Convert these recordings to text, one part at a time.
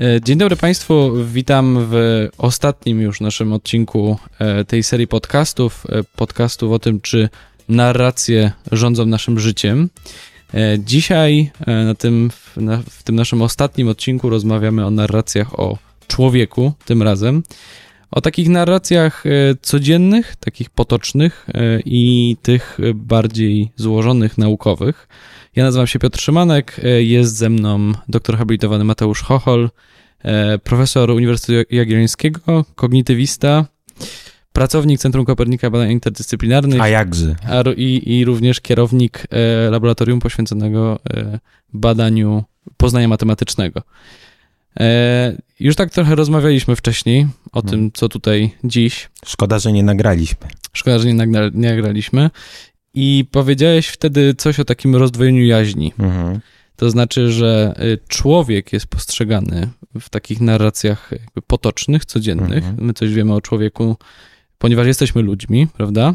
E, dzień dobry Państwu, witam w ostatnim już naszym odcinku e, tej serii podcastów, e, podcastów o tym, czy narracje rządzą naszym życiem. Dzisiaj na tym, w tym naszym ostatnim odcinku rozmawiamy o narracjach o człowieku, tym razem. O takich narracjach codziennych, takich potocznych i tych bardziej złożonych, naukowych. Ja nazywam się Piotr Szymanek, jest ze mną doktor habilitowany Mateusz Chochol, E, profesor Uniwersytetu Jagiellońskiego, kognitywista, pracownik Centrum Kopernika Badań Interdyscyplinarnych. A jakże? I, I również kierownik e, laboratorium poświęconego e, badaniu poznania matematycznego. Już tak trochę rozmawialiśmy wcześniej o hmm. tym, co tutaj dziś. Szkoda, że nie nagraliśmy. Szkoda, że nie, nagra nie nagraliśmy. I powiedziałeś wtedy coś o takim rozdwojeniu jaźni. Mhm. To znaczy, że y, człowiek jest postrzegany w takich narracjach potocznych, codziennych. Mhm. My coś wiemy o człowieku, ponieważ jesteśmy ludźmi, prawda?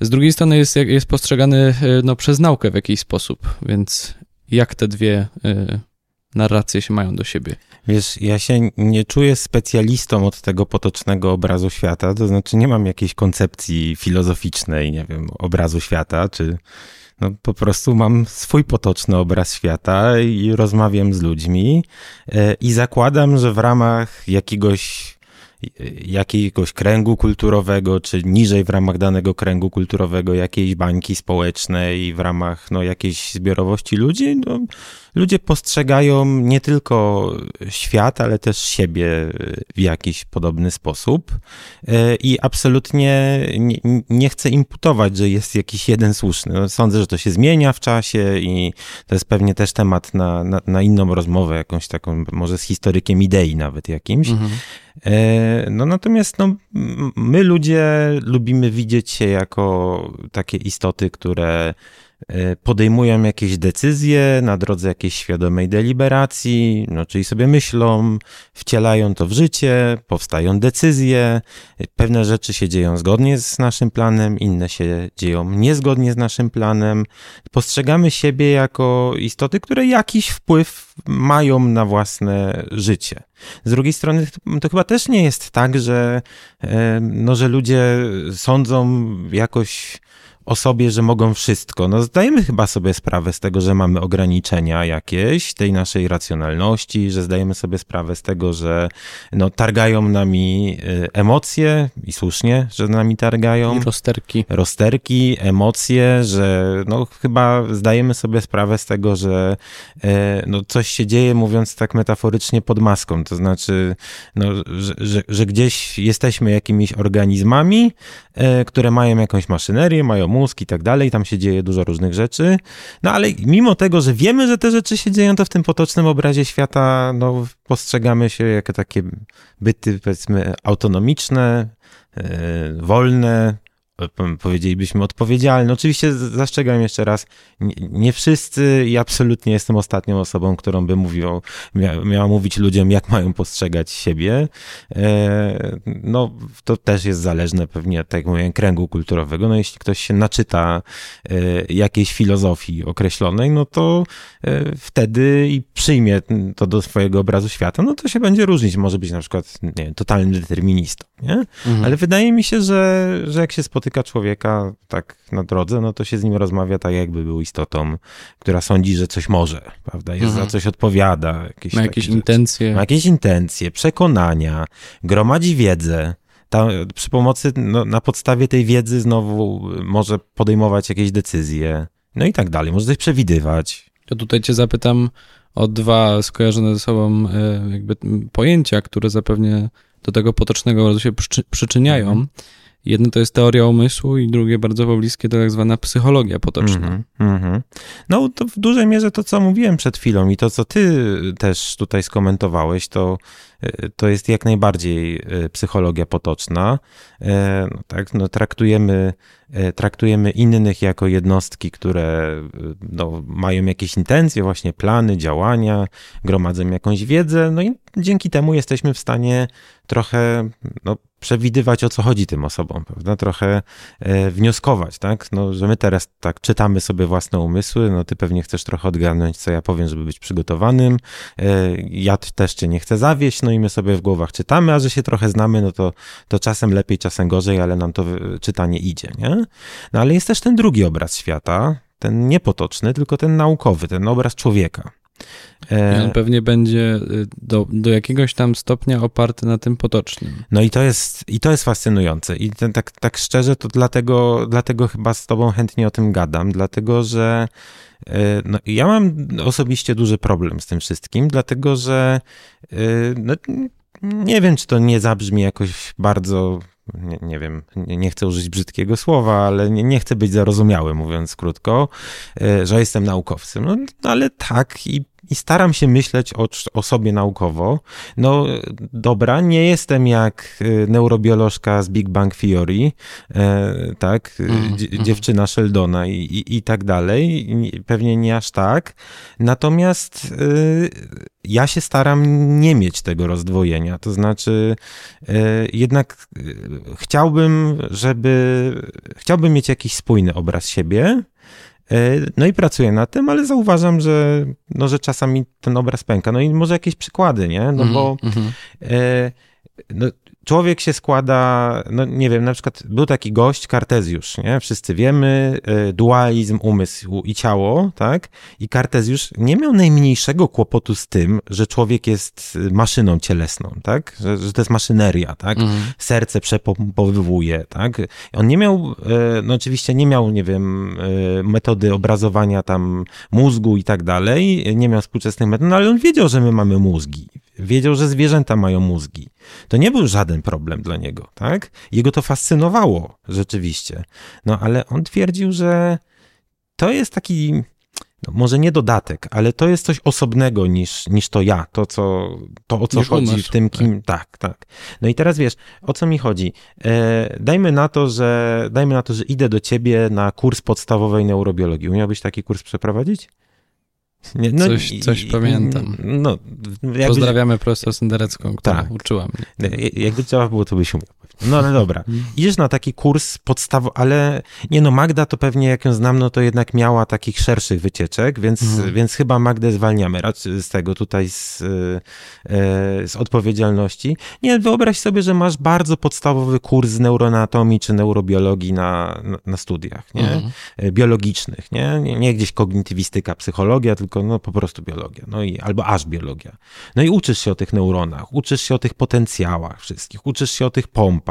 Z drugiej strony jest, jest postrzegany y, no, przez naukę w jakiś sposób, więc jak te dwie y, narracje się mają do siebie? Wiesz, ja się nie czuję specjalistą od tego potocznego obrazu świata, to znaczy nie mam jakiejś koncepcji filozoficznej, nie wiem, obrazu świata, czy no, po prostu mam swój potoczny obraz świata i rozmawiam z ludźmi e, i zakładam, że w ramach jakiegoś jakiegoś kręgu kulturowego, czy niżej w ramach danego kręgu kulturowego jakiejś bańki społecznej, w ramach no, jakiejś zbiorowości ludzi, no, ludzie postrzegają nie tylko świat, ale też siebie w jakiś podobny sposób. E, I absolutnie nie, nie chcę imputować, że jest jakiś jeden słuszny. No, sądzę, że to się zmienia w czasie i to jest pewnie też temat na, na, na inną rozmowę, jakąś taką, może z historykiem idei nawet jakimś. Mhm. E, no natomiast no, my ludzie lubimy widzieć się jako takie istoty, które podejmują jakieś decyzje na drodze jakiejś świadomej deliberacji, no, czyli sobie myślą, wcielają to w życie, powstają decyzje, pewne rzeczy się dzieją zgodnie z naszym planem, inne się dzieją niezgodnie z naszym planem. Postrzegamy siebie jako istoty, które jakiś wpływ mają na własne życie. Z drugiej strony to chyba też nie jest tak, że, no, że ludzie sądzą jakoś o sobie, że mogą wszystko. No zdajemy chyba sobie sprawę z tego, że mamy ograniczenia jakieś tej naszej racjonalności, że zdajemy sobie sprawę z tego, że no, targają nami y, emocje i słusznie, że nami targają. I rozterki. Rozterki, emocje, że no chyba zdajemy sobie sprawę z tego, że e, no, coś się dzieje, mówiąc tak metaforycznie, pod maską. To znaczy, no, że, że, że gdzieś jesteśmy jakimiś organizmami, e, które mają jakąś maszynerię, mają mózg i tak dalej, tam się dzieje dużo różnych rzeczy. No ale mimo tego, że wiemy, że te rzeczy się dzieją, to w tym potocznym obrazie świata no, postrzegamy się jako takie byty, powiedzmy, autonomiczne, yy, wolne, powiedzielibyśmy odpowiedzialny. Oczywiście zastrzegam jeszcze raz, nie, nie, wszyscy i absolutnie jestem ostatnią osobą, którą by mówił, mia, miała mówić ludziom, jak mają postrzegać siebie. E, no, to też jest zależne pewnie, tak jak mówię, kręgu kulturowego. No, jeśli ktoś się naczyta e, jakiejś filozofii określonej, no to e, wtedy i przyjmie to do swojego obrazu świata, no to się będzie różnić. Może być na przykład, nie totalnym deterministą, nie? Mhm. Ale wydaje mi się, że, że jak się spotyka spotyka człowieka tak na drodze, no to się z nim rozmawia tak, jakby był istotą, która sądzi, że coś może, prawda? Jest mhm. za coś odpowiada. Jakieś, ma jakieś intencje. Ma jakieś intencje, przekonania, gromadzi wiedzę. Ta, przy pomocy, no, na podstawie tej wiedzy znowu może podejmować jakieś decyzje, no i tak dalej, może coś przewidywać. To tutaj cię zapytam o dwa skojarzone ze sobą e, jakby pojęcia, które zapewne do tego potocznego się przyczyniają. Mhm. Jedno to jest teoria umysłu i drugie bardzo pobliskie to tak zwana psychologia potoczna. Mm -hmm. No to w dużej mierze to, co mówiłem przed chwilą i to, co ty też tutaj skomentowałeś, to, to jest jak najbardziej e, psychologia potoczna. E, no tak, no traktujemy, e, traktujemy innych jako jednostki, które no, mają jakieś intencje, właśnie plany, działania, gromadzą jakąś wiedzę, no i dzięki temu jesteśmy w stanie trochę no, przewidywać, o co chodzi tym osobom, prawda? Trochę e, wnioskować, tak? No, że my teraz tak czytamy sobie własne umysły, no ty pewnie chcesz trochę odgadnąć, co ja powiem, żeby być przygotowanym. E, ja też cię nie chcę zawieść, no i my sobie w głowach czytamy, a że się trochę znamy, no to, to czasem lepiej, czasem gorzej, ale nam to czytanie idzie, nie? No ale jest też ten drugi obraz świata, ten niepotoczny, tylko ten naukowy, ten obraz człowieka. I on pewnie będzie y, do, do jakiegoś tam stopnia oparty na tym potocznym. No i to jest, i to jest fascynujące. I ten, tak, tak szczerze, to dlatego, dlatego chyba z tobą chętnie o tym gadam, dlatego że y, no, ja mam osobiście duży problem z tym wszystkim, dlatego że y, no, nie wiem, czy to nie zabrzmi jakoś bardzo nie, nie wiem, nie, chcę użyć brzydkiego słowa, ale nie, nie chcę być zarozumiały, mówiąc krótko, że jestem naukowcem. No, ale tak i i staram się myśleć o, o sobie naukowo. No dobra, nie jestem jak y, neurobiolożka z Big Bang Theory, e, tak, mm, dziewczyna Sheldona i, i, i tak dalej, pewnie nie aż tak. Natomiast y, ja się staram nie mieć tego rozdwojenia, to znaczy y, jednak chciałbym, żeby, chciałbym mieć jakiś spójny obraz siebie, no i pracuję nad tym, ale zauważam, że, no, że czasami ten obraz pęka. No i może jakieś przykłady, nie? No bo mm -hmm. e, no, człowiek się składa, no nie wiem, na przykład był taki gość, Kartezjusz, nie? Wszyscy wiemy, e, dualizm umysł i ciało, tak? I Kartezjusz nie miał najmniejszego kłopotu z tym, że człowiek jest maszyną cielesną, tak? Że, że to jest maszyneria, tak? Mhm. Serce przepompowywuje, tak? On nie miał, e, no oczywiście nie miał, nie wiem, metody obrazowania tam mózgu i tak dalej, nie miał współczesnych metod, no ale on wiedział, że my mamy mózgi. Wiedział, że zwierzęta mają mózgi. To nie był żaden problem dla niego, tak? Jego to fascynowało rzeczywiście. No ale on twierdził, że to jest taki, no, może nie dodatek, ale to jest coś osobnego niż, niż to ja, to, co, to o co niż chodzi w tym, kim. Tak. tak, tak. No i teraz wiesz, o co mi chodzi? E, dajmy, na to, że, dajmy na to, że idę do ciebie na kurs podstawowej neurobiologii. Umiałbyś taki kurs przeprowadzić? Nie, no, coś, coś i, pamiętam. No, jakby, Pozdrawiamy profesor Senderecką, która tak. uczyła mnie. Jakby trzeba było, to byś umiał. No ale dobra. Mhm. Idziesz na taki kurs podstawowy, ale nie no, Magda to pewnie, jak ją znam, no to jednak miała takich szerszych wycieczek, więc, mhm. więc chyba Magdę zwalniamy raczej z tego tutaj z, e, z odpowiedzialności. Nie, wyobraź sobie, że masz bardzo podstawowy kurs z neuroanatomii czy neurobiologii na, na, na studiach, nie? Mhm. E, biologicznych, nie? nie? Nie gdzieś kognitywistyka, psychologia, tylko no po prostu biologia, no i albo aż biologia. No i uczysz się o tych neuronach, uczysz się o tych potencjałach wszystkich, uczysz się o tych pompach,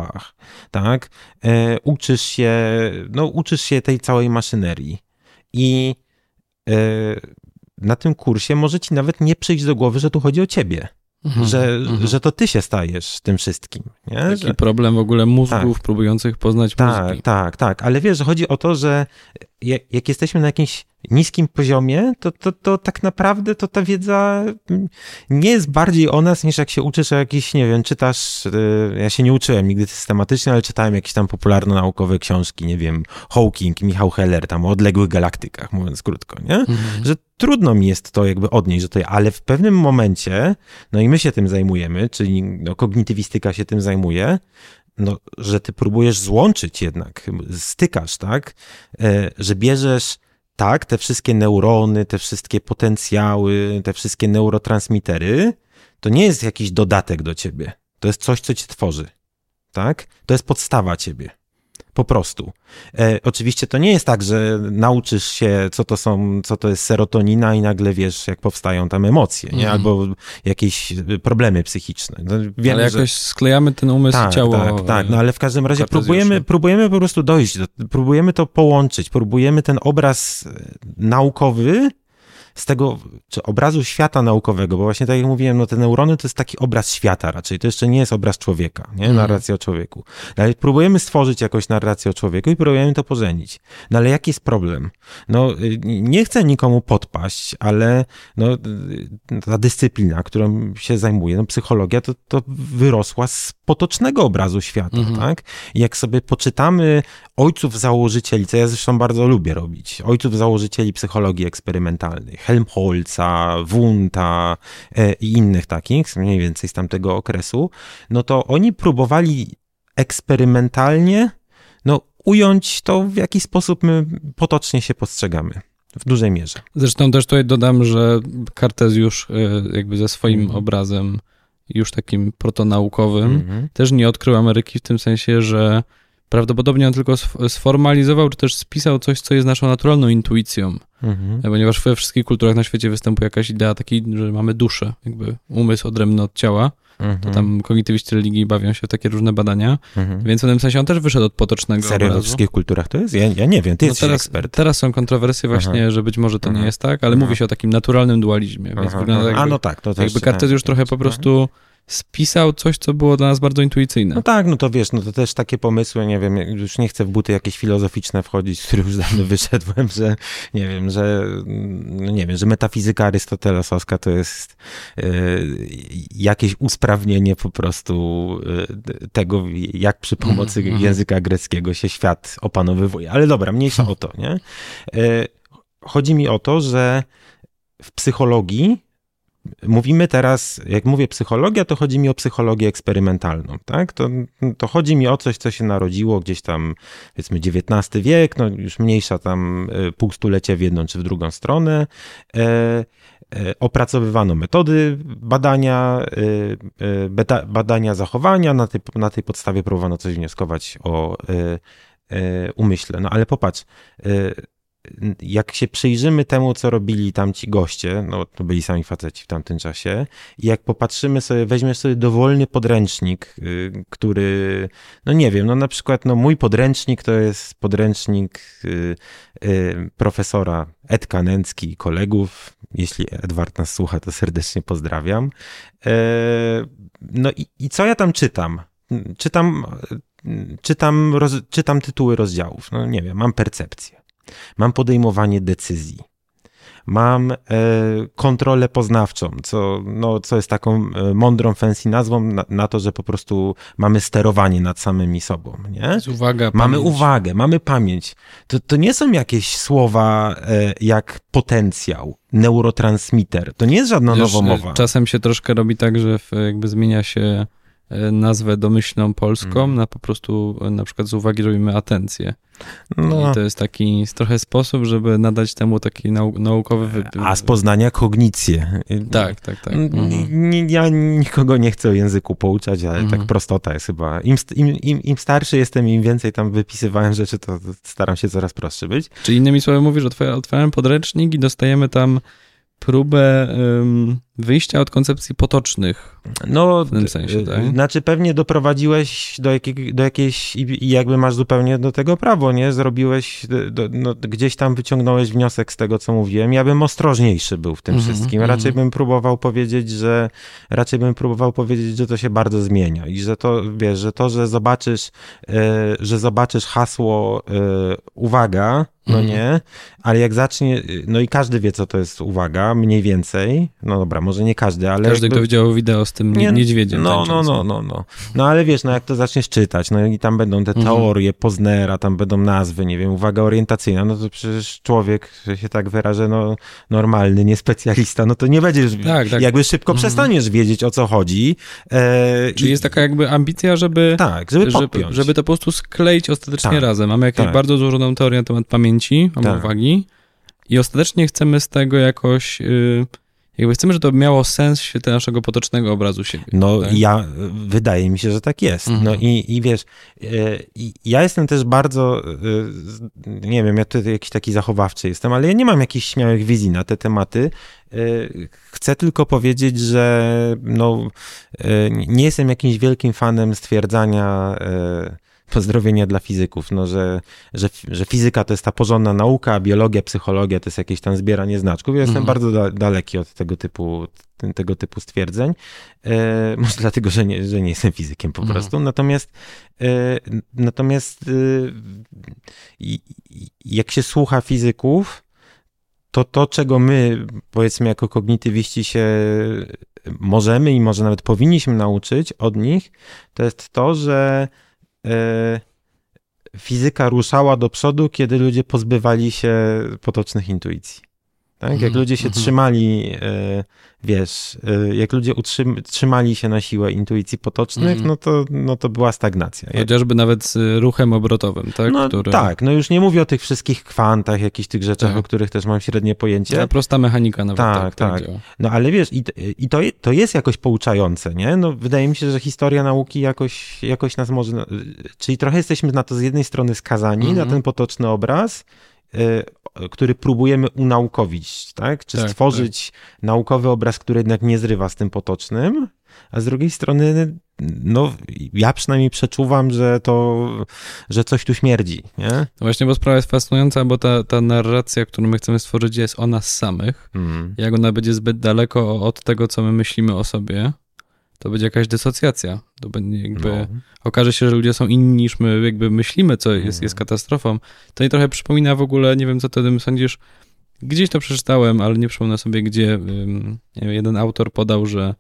tak? E, uczysz się, no uczysz się tej całej maszynerii i e, na tym kursie może ci nawet nie przyjść do głowy, że tu chodzi o ciebie. Mhm, że, mhm. że to ty się stajesz tym wszystkim. Nie? Taki że... problem w ogóle mózgów tak. próbujących poznać tak, mózgi. Tak, tak, ale wiesz, że chodzi o to, że jak, jak jesteśmy na jakimś niskim poziomie, to, to, to tak naprawdę to ta wiedza nie jest bardziej o nas, niż jak się uczysz o jakiś, nie wiem, czytasz, y, ja się nie uczyłem nigdy systematycznie, ale czytałem jakieś tam popularno-naukowe książki, nie wiem, Hawking, Michał Heller, tam o odległych galaktykach, mówiąc krótko, nie? Mhm. Że trudno mi jest to jakby odnieść, że to, ale w pewnym momencie, no i my się tym zajmujemy, czyli no, kognitywistyka się tym zajmuje, no, że ty próbujesz złączyć jednak, stykasz, tak? E, że bierzesz tak, te wszystkie neurony, te wszystkie potencjały, te wszystkie neurotransmitery, to nie jest jakiś dodatek do ciebie. To jest coś, co cię tworzy. Tak? To jest podstawa ciebie. Po prostu. E, oczywiście to nie jest tak, że nauczysz się, co to są, co to jest serotonina i nagle wiesz, jak powstają tam emocje, nie? Mhm. Albo jakieś problemy psychiczne. No, wiemy, ale jakoś że... sklejamy ten umysł tak, i ciało. Tak, tak, no ale w każdym razie próbujemy, próbujemy po prostu dojść, do, próbujemy to połączyć, próbujemy ten obraz naukowy z tego, czy obrazu świata naukowego, bo właśnie tak jak mówiłem, no te neurony to jest taki obraz świata raczej, to jeszcze nie jest obraz człowieka, nie? Mhm. Narracja o człowieku. No, ale próbujemy stworzyć jakąś narrację o człowieku i próbujemy to pożenić. No ale jaki jest problem? No y, nie chcę nikomu podpaść, ale no y, ta dyscyplina, którą się zajmuję, no psychologia, to, to wyrosła z potocznego obrazu świata, mhm. tak? I jak sobie poczytamy ojców założycieli, co ja zresztą bardzo lubię robić, ojców założycieli psychologii eksperymentalnej, Helmholtza, Wundta e, i innych takich, mniej więcej z tamtego okresu, no to oni próbowali eksperymentalnie no, ująć to, w jaki sposób my potocznie się postrzegamy. W dużej mierze. Zresztą też tutaj dodam, że Kartezjusz e, jakby ze swoim mhm. obrazem już takim protonaukowym mhm. też nie odkrył Ameryki w tym sensie, że prawdopodobnie on tylko sformalizował, czy też spisał coś, co jest naszą naturalną intuicją. Mhm. Ponieważ we wszystkich kulturach na świecie występuje jakaś idea takiej, że mamy duszę, jakby umysł odrębny od ciała. Mhm. To tam kognitywiści religii bawią się w takie różne badania, mhm. więc w tym sensie on też wyszedł od potocznego Serio obrazu. we wszystkich kulturach to jest? Ja, ja nie wiem, ty no jesteś teraz, ekspert. Teraz są kontrowersje właśnie, Aha. że być może to nie jest tak, ale mówi się o takim naturalnym dualizmie, więc wygląda tak, jakby, A no tak, to też jakby Kartez już trochę po prostu spisał coś, co było dla nas bardzo intuicyjne. No tak, no to wiesz, no to też takie pomysły, nie wiem, już nie chcę w buty jakieś filozoficzne wchodzić, z których już dawno wyszedłem, że nie wiem, że no nie wiem, że metafizyka arystotelesowska to jest y, jakieś usprawnienie po prostu y, tego, jak przy pomocy mm -hmm. języka greckiego się świat opanowywuje. Ale dobra, mniejsza o to, nie? Y, chodzi mi o to, że w psychologii Mówimy teraz, jak mówię psychologia, to chodzi mi o psychologię eksperymentalną, tak? To, to chodzi mi o coś, co się narodziło gdzieś tam, powiedzmy, XIX wiek, no już mniejsza tam e, pół stulecia w jedną czy w drugą stronę. E, e, opracowywano metody badania, e beta, badania zachowania, na tej, na tej podstawie próbowano coś wnioskować o umyśle. No ale popatrz, jak się przyjrzymy temu, co robili tamci goście, no to byli sami faceci w tamtym czasie, i jak popatrzymy sobie, weźmiesz sobie dowolny podręcznik, y, który, no nie wiem, no na przykład, no mój podręcznik to jest podręcznik y, y, profesora Edka Nęcki i kolegów. Jeśli Edward nas słucha, to serdecznie pozdrawiam. E, no i, i co ja tam czytam? Czytam, czytam, roz, czytam tytuły rozdziałów. No nie wiem, mam percepcję mam podejmowanie decyzji, mam e, kontrolę poznawczą, co, no, co jest taką e, mądrą, fancy nazwą na, na, to, że po prostu mamy sterowanie nad samymi sobą. Nie? Uwaga, mamy pamięć. uwagę, mamy pamięć. To, to nie są jakieś słowa e, jak potencjał, neurotransmitter. To nie jest żadna Wiesz, nowomowa. Czasem się troszkę robi tak, że jakby zmienia się nazwę domyślną polską hmm. na po prostu na przykład z uwagi robimy atencję. No. I to jest taki trochę sposób, żeby nadać temu taki nau naukowy wypływ. A z poznania kognicję. Tak, tak, tak. Mhm. Ja nikogo nie chcę o języku pouczać, ale tak mhm. tak prostota jest chyba. Im, im, im, starszy jestem, im więcej tam wypisywałem rzeczy, to staram się coraz prostszy być. Czy innymi słowy mówisz, otwieramy podręcznik i dostajemy tam próbę um, wyjścia od koncepcji potocznych. No, w tym sensie, tak? Znaczy, pewnie doprowadziłeś do, jakiej, do jakiejś, i jakby masz zupełnie do tego prawo, nie? Zrobiłeś, do, no, gdzieś tam wyciągnąłeś wniosek z tego, co mówiłem. Ja bym ostrożniejszy był w tym mm -hmm, wszystkim. Raczej mm -hmm. bym próbował powiedzieć, że raczej bym próbował powiedzieć, że to się bardzo zmienia i że to, wiesz, że to, że zobaczysz, e, że zobaczysz hasło e, uwaga, no mm -hmm. nie, ale jak zacznie, no i każdy wie, co to jest uwaga, mniej więcej, no dobra, może nie każdy, ale... Każdy, jakby... kto widział wideo z tym nie, niedźwiedziem. No, no, no, no, no. No ale wiesz, no jak to zaczniesz czytać, no i tam będą te mhm. teorie Poznera, tam będą nazwy, nie wiem, uwaga orientacyjna, no to przecież człowiek, że się tak wyrażę, no normalny, nie specjalista, no to nie będziesz, tak, tak. jakby szybko mhm. przestaniesz wiedzieć, o co chodzi. E, Czyli i... jest taka jakby ambicja, żeby... Tak, żeby żeby, żeby to po prostu skleić ostatecznie tak, razem. Mamy jakąś tak. bardzo złożoną teorię na temat pamięci, mamy tak. uwagi i ostatecznie chcemy z tego jakoś... Yy, jakby chcemy, żeby to miało sens w świetle naszego potocznego obrazu siebie. No tak? ja, wydaje mi się, że tak jest. No mhm. No i, i wiesz, e, ja jestem też bardzo, e, nie wiem, ja tutaj jakiś taki zachowawczy jestem, ale ja nie mam jakichś śmiałych wizji na te tematy. E, chcę tylko powiedzieć, że no, nie jestem jakimś wielkim fanem stwierdzania pozdrowienia dla fizyków, no, że, że, że fizyka to jest ta porządna nauka, a biologia, psychologia to jest jakieś tam zbieranie znaczków. Ja jestem mhm. bardzo da, daleki od tego typu, tego typu stwierdzeń. E, może dlatego, że nie, że nie jestem fizykiem po mhm. prostu. Natomiast, e, natomiast e, jak się słucha fizyków, to to, czego my, powiedzmy, jako kognitywiści się możemy i może nawet powinniśmy nauczyć od nich, to jest to, że fizyka ruszała do przodu, kiedy ludzie pozbywali się potocznych intuicji. Tak? Jak Mhm, ludzie się mhm. trzymali, e, wiesz, e, jak ludzie utrzym, trzymali się na siłę intuicji potocznych, Mhm. no, to, no to była stagnacja. Chociażby nawet z ruchem obrotowym, tak? no Który... tak, no już nie mówię o tych wszystkich kwantach, jakichś tych rzeczach, Tak. o których też mam średnie pojęcie. Ta prosta mechanika nawet Tak, tak, tak, tak. No ale wiesz, i, i to, to jest jakoś pouczające, nie? No wydaje mi się, że historia nauki jakoś, jakoś nas może... Czyli trochę jesteśmy na to z jednej strony skazani, Mhm. na ten potoczny obraz, który próbujemy unaukowić, tak? Czy Tak, stworzyć naukowy obraz, który jednak nie zrywa z tym potocznym, a z drugiej strony, no ja przynajmniej przeczuwam, że to, że coś tu śmierdzi, nie? No właśnie, bo sprawa jest fascynująca, bo ta, ta narracja, którą my chcemy stworzyć, jest o nas samych. Mm. Jak ona będzie zbyt daleko od tego, co my myślimy o sobie, to będzie jakaś dysocjacja. To będzie jakby... No. okaże się, że ludzie są inni niż my jakby myślimy, co jest, Mhm. jest katastrofą, to mi trochę przypomina w ogóle, nie wiem co ty o tym sądzisz, gdzieś to przeczytałem, ale nie przypomnę sobie, gdzie wiem, jeden autor podał, że,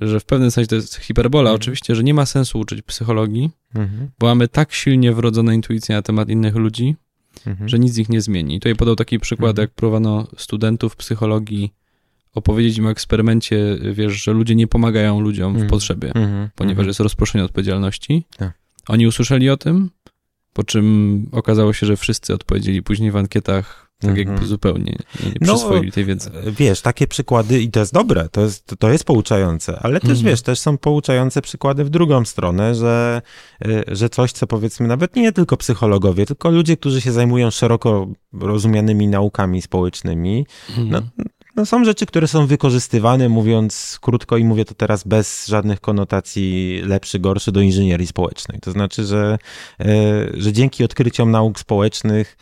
że w pewnym sensie to jest hiperbola, Mhm. oczywiście, że nie ma sensu uczyć psychologii, Mhm. bo mamy tak silnie wrodzone intuicje na temat innych ludzi, Mhm. że nic ich nie zmieni. I tutaj podał taki przykład, jak próbowano studentów psychologii opowiedzieć im o eksperymencie, wiesz, że ludzie nie pomagają ludziom w Mhm. potrzebie Mhm. ponieważ Mhm. jest rozproszenie odpowiedzialności. Tak. Oni usłyszeli o tym, po czym okazało się, że wszyscy odpowiedzieli później w ankietach tak Mhm. jakby zupełnie nie, nie No, przyswoili tej wiedzy. Wiesz, takie przykłady, i to jest dobre, to jest, to jest pouczające, ale też Mhm. wiesz, też są pouczające przykłady w drugą stronę, że, y, że coś, co powiedzmy nawet nie tylko psychologowie, tylko ludzie, którzy się zajmują szeroko rozumianymi naukami społecznymi, no, Mhm. No są rzeczy, które są wykorzystywane, mówiąc krótko i mówię to teraz bez żadnych konotacji lepszy, gorszy do inżynierii społecznej. To znaczy, że, e, że dzięki odkryciom nauk społecznych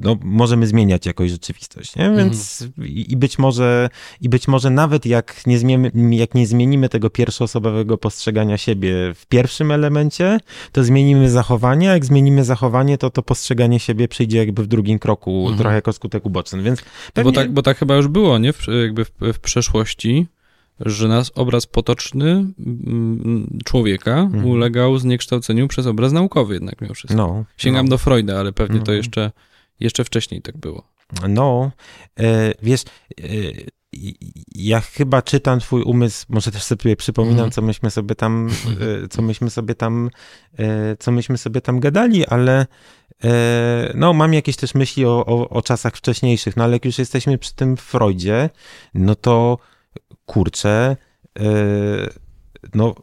no, możemy zmieniać jakoś rzeczywistość, nie? Więc i, i być może, i być może nawet jak nie, zmiemy, jak nie zmienimy tego pierwszoosobowego postrzegania siebie w pierwszym elemencie, to zmienimy zachowanie, a jak zmienimy zachowanie, to to postrzeganie siebie przyjdzie jakby w drugim kroku, Mhm. trochę jako skutek uboczny, więc Bo, pewnie... tak, bo tak chyba już było, nie? W, jakby w, w przeszłości, że nas obraz potoczny mm, człowieka Mhm. ulegał zniekształceniu przez obraz naukowy jednak mimo wszystko. No, Sięgam no, do Freuda, ale pewnie to Mhm. jeszcze, jeszcze wcześniej tak było. No, e, wiesz, e, ja chyba czytam twój umysł, może też sobie przypominam, Mhm. co myśmy sobie tam, e, co myśmy sobie tam, e, co myśmy sobie tam gadali, ale e, no, mam jakieś też myśli o, o, o czasach wcześniejszych, no ale jak już jesteśmy przy tym Freudzie, no to kurczę, e, no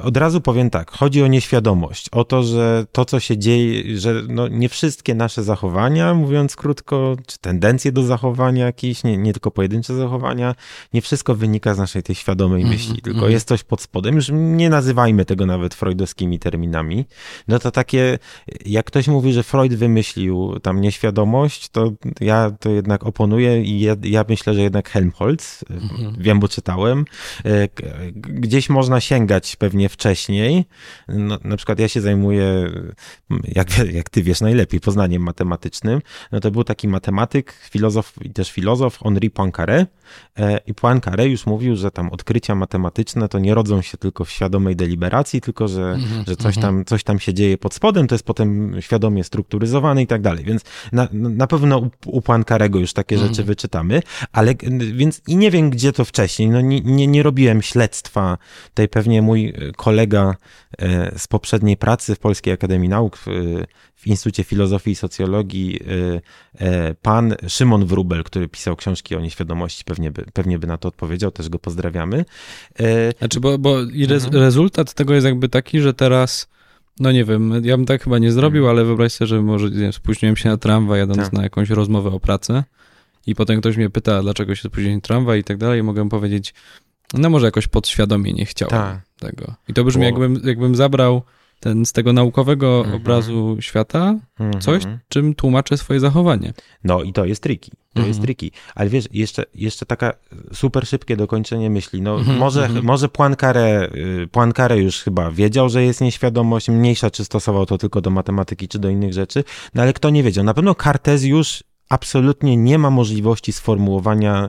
od razu powiem tak, chodzi o nieświadomość, o to, że to, co się dzieje, że no nie wszystkie nasze zachowania, mówiąc krótko, czy tendencje do zachowania jakieś, nie, nie tylko pojedyncze zachowania, nie wszystko wynika z naszej tej świadomej Mhm, myśli, tylko mhm. jest coś pod spodem, już nie nazywajmy tego nawet freudowskimi terminami, no to takie, jak ktoś mówi, że Freud wymyślił tam nieświadomość, to ja to jednak oponuję i ja, ja myślę, że jednak Helmholtz, Mhm. wiem, bo czytałem, g- gdzieś można sięgać pewnie wcześniej. No, na przykład ja się zajmuję, jak, jak ty wiesz najlepiej, poznaniem matematycznym. No to był taki matematyk, filozof i też filozof Henri Poincaré e, i Poincaré już mówił, że tam odkrycia matematyczne to nie rodzą się tylko w świadomej deliberacji, tylko że, Mhm, że coś, mhm. tam, coś tam się dzieje pod spodem, to jest potem świadomie strukturyzowane i tak dalej. Więc na, na pewno u, u Poincarego już takie rzeczy Mhm. wyczytamy, ale więc i nie wiem, gdzie to wcześniej. No nie, nie, nie robiłem śledztwa. Tutaj pewnie mój e, kolega e, z poprzedniej pracy w Polskiej Akademii Nauk w, Instytucie Filozofii i Socjologii, e, pan Szymon Wrubel, który pisał książki o nieświadomości, pewnie by, pewnie by na to odpowiedział, też go pozdrawiamy. Znaczy, bo, bo i rez, Mhm. rezultat tego jest jakby taki, że teraz, no nie wiem, ja bym tak chyba nie zrobił, ale wyobraź sobie, że może wiem, spóźniłem się na tramwaj, jadąc Tak. na jakąś rozmowę o pracę i potem ktoś mnie pyta, dlaczego się spóźniłem na tramwaj i tak dalej, i mogę powiedzieć, no może jakoś podświadomie nie chciałem Tak. tego. I to brzmi, Bo- jakbym, jakbym zabrał ten z tego naukowego Mhm. obrazu świata, coś, mhm. czym tłumaczę swoje zachowanie. No i to jest tricky. To Mhm. jest tricky. Ale wiesz, jeszcze, jeszcze taka super szybkie dokończenie myśli. No Mhm, może, mhm. może Poincaré, y, Poincaré już chyba wiedział, że jest nieświadomość, mniejsza czy stosował to tylko do matematyki czy do innych rzeczy, no ale kto nie wiedział? Na pewno Kartezjusz absolutnie nie ma możliwości sformułowania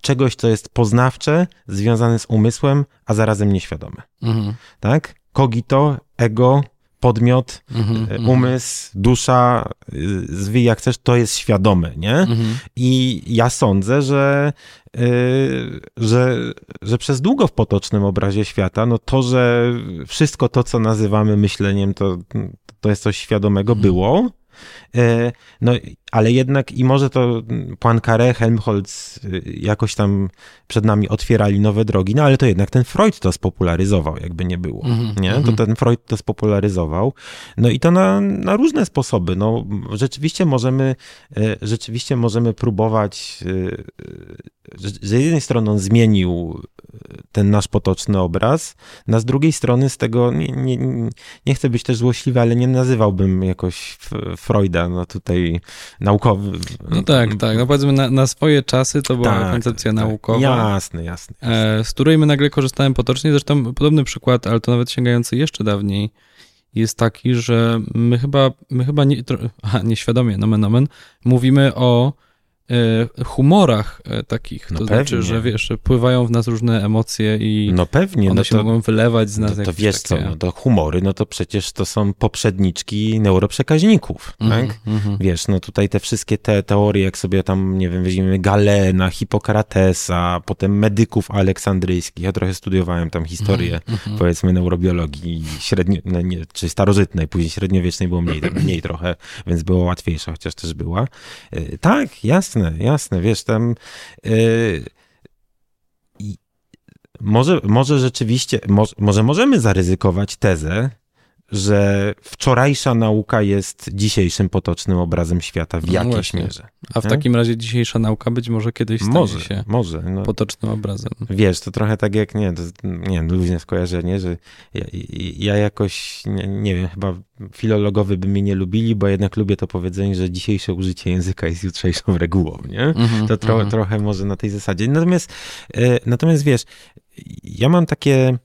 czegoś, co jest poznawcze, związane z umysłem, a zarazem nieświadome. Mhm. Tak? Cogito, ego, podmiot, mhm, umysł, dusza, zwij jak chcesz, to jest świadome, nie? Mhm. I ja sądzę, że że, że przez długo w potocznym obrazie świata, no to, że wszystko to, co nazywamy myśleniem, to, to jest coś świadomego, mhm. było. No ale jednak i może to Poincaré, Helmholtz y, jakoś tam przed nami otwierali nowe drogi, no ale to jednak ten Freud to spopularyzował, jakby nie było, mm -hmm, nie? To mhm. ten Freud to spopularyzował. No i to na, na różne sposoby. No rzeczywiście możemy, y, rzeczywiście możemy próbować, z jednej strony on zmienił ten nasz potoczny obraz, na z drugiej strony z tego, nie, nie, nie chcę być też złośliwy, ale nie nazywałbym jakoś Freuda, no tutaj naukowy. No tak, tak. No powiedzmy, na, na swoje czasy to była tak, koncepcja tak, naukowa. Jasne, jasne. jasne. E, z której my nagle korzystałem potocznie. Zresztą podobny przykład, ale to nawet sięgający jeszcze dawniej, jest taki, że my chyba, my chyba nie, aha, nieświadomie, nomen omen, mówimy o humorach e, takich. No to pewnie. znaczy, że wiesz, pływają w nas różne emocje i no pewnie, one no się to, mogą wylewać z nas. To, to wiesz takie... co, no to humory, no to przecież to są poprzedniczki neuroprzekaźników, mm, tak? Mm -hmm. Wiesz, no tutaj te wszystkie te teorie, jak sobie tam, nie wiem, weźmiemy Galena, Hipokratesa, potem medyków aleksandryjskich, ja trochę studiowałem tam historię, mm -hmm. powiedzmy, neurobiologii średnio, no nie, czy starożytnej, później średniowiecznej było mniej, mniej trochę, więc było łatwiejsza, chociaż też była. E, tak, jasne, jasne, jasne, wiesz, tam... Yy, może, może rzeczywiście, może, może możemy zaryzykować tezę, że wczorajsza nauka jest dzisiejszym potocznym obrazem świata w no jakiejś mierze. A w nie? takim razie dzisiejsza nauka być może kiedyś stanie może, się może, no. potocznym obrazem. Wiesz, to trochę tak jak, nie, to, nie luźne skojarzenie, że ja, ja jakoś, nie, nie, wiem, chyba filologowie by mnie nie lubili, bo jednak lubię to powiedzenie, że dzisiejsze użycie języka jest jutrzejszą regułą, nie? Mm -hmm, to tro, mm -hmm. trochę może na tej zasadzie. Natomiast, e, natomiast wiesz, ja mam takie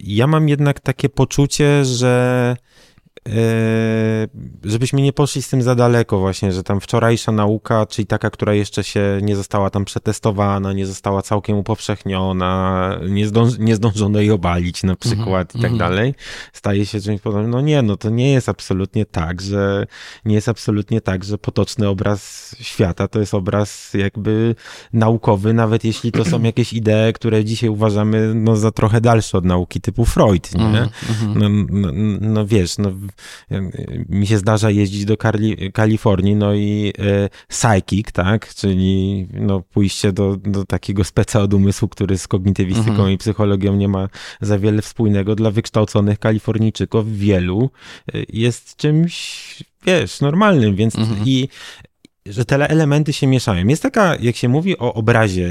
ja mam jednak takie poczucie, że żebyśmy nie poszli z tym za daleko właśnie, że tam wczorajsza nauka, czyli taka, która jeszcze się nie została tam przetestowana, nie została całkiem upowszechniona, nie, zdąż, nie zdążono jej obalić na przykład mm -hmm, i tak -hmm. dalej, staje się czymś podobnym. No nie, no to nie jest absolutnie tak, że nie jest absolutnie tak, że potoczny obraz świata to jest obraz jakby naukowy, nawet jeśli to są jakieś idee, które dzisiaj uważamy no za trochę dalsze od nauki typu Freud, nie? Mm -hmm. no, no, no wiesz, no mi się zdarza jeździć do Kali Kalifornii, no i e, psychic, tak, czyli no pójście do, do takiego speca od umysłu, który z kognitywistyką mhm. i psychologią nie ma za wiele wspólnego, dla wykształconych Kalifornijczyków wielu e, jest czymś, wiesz, normalnym, więc mhm. i że te elementy się mieszają. Jest taka, jak się mówi o obrazie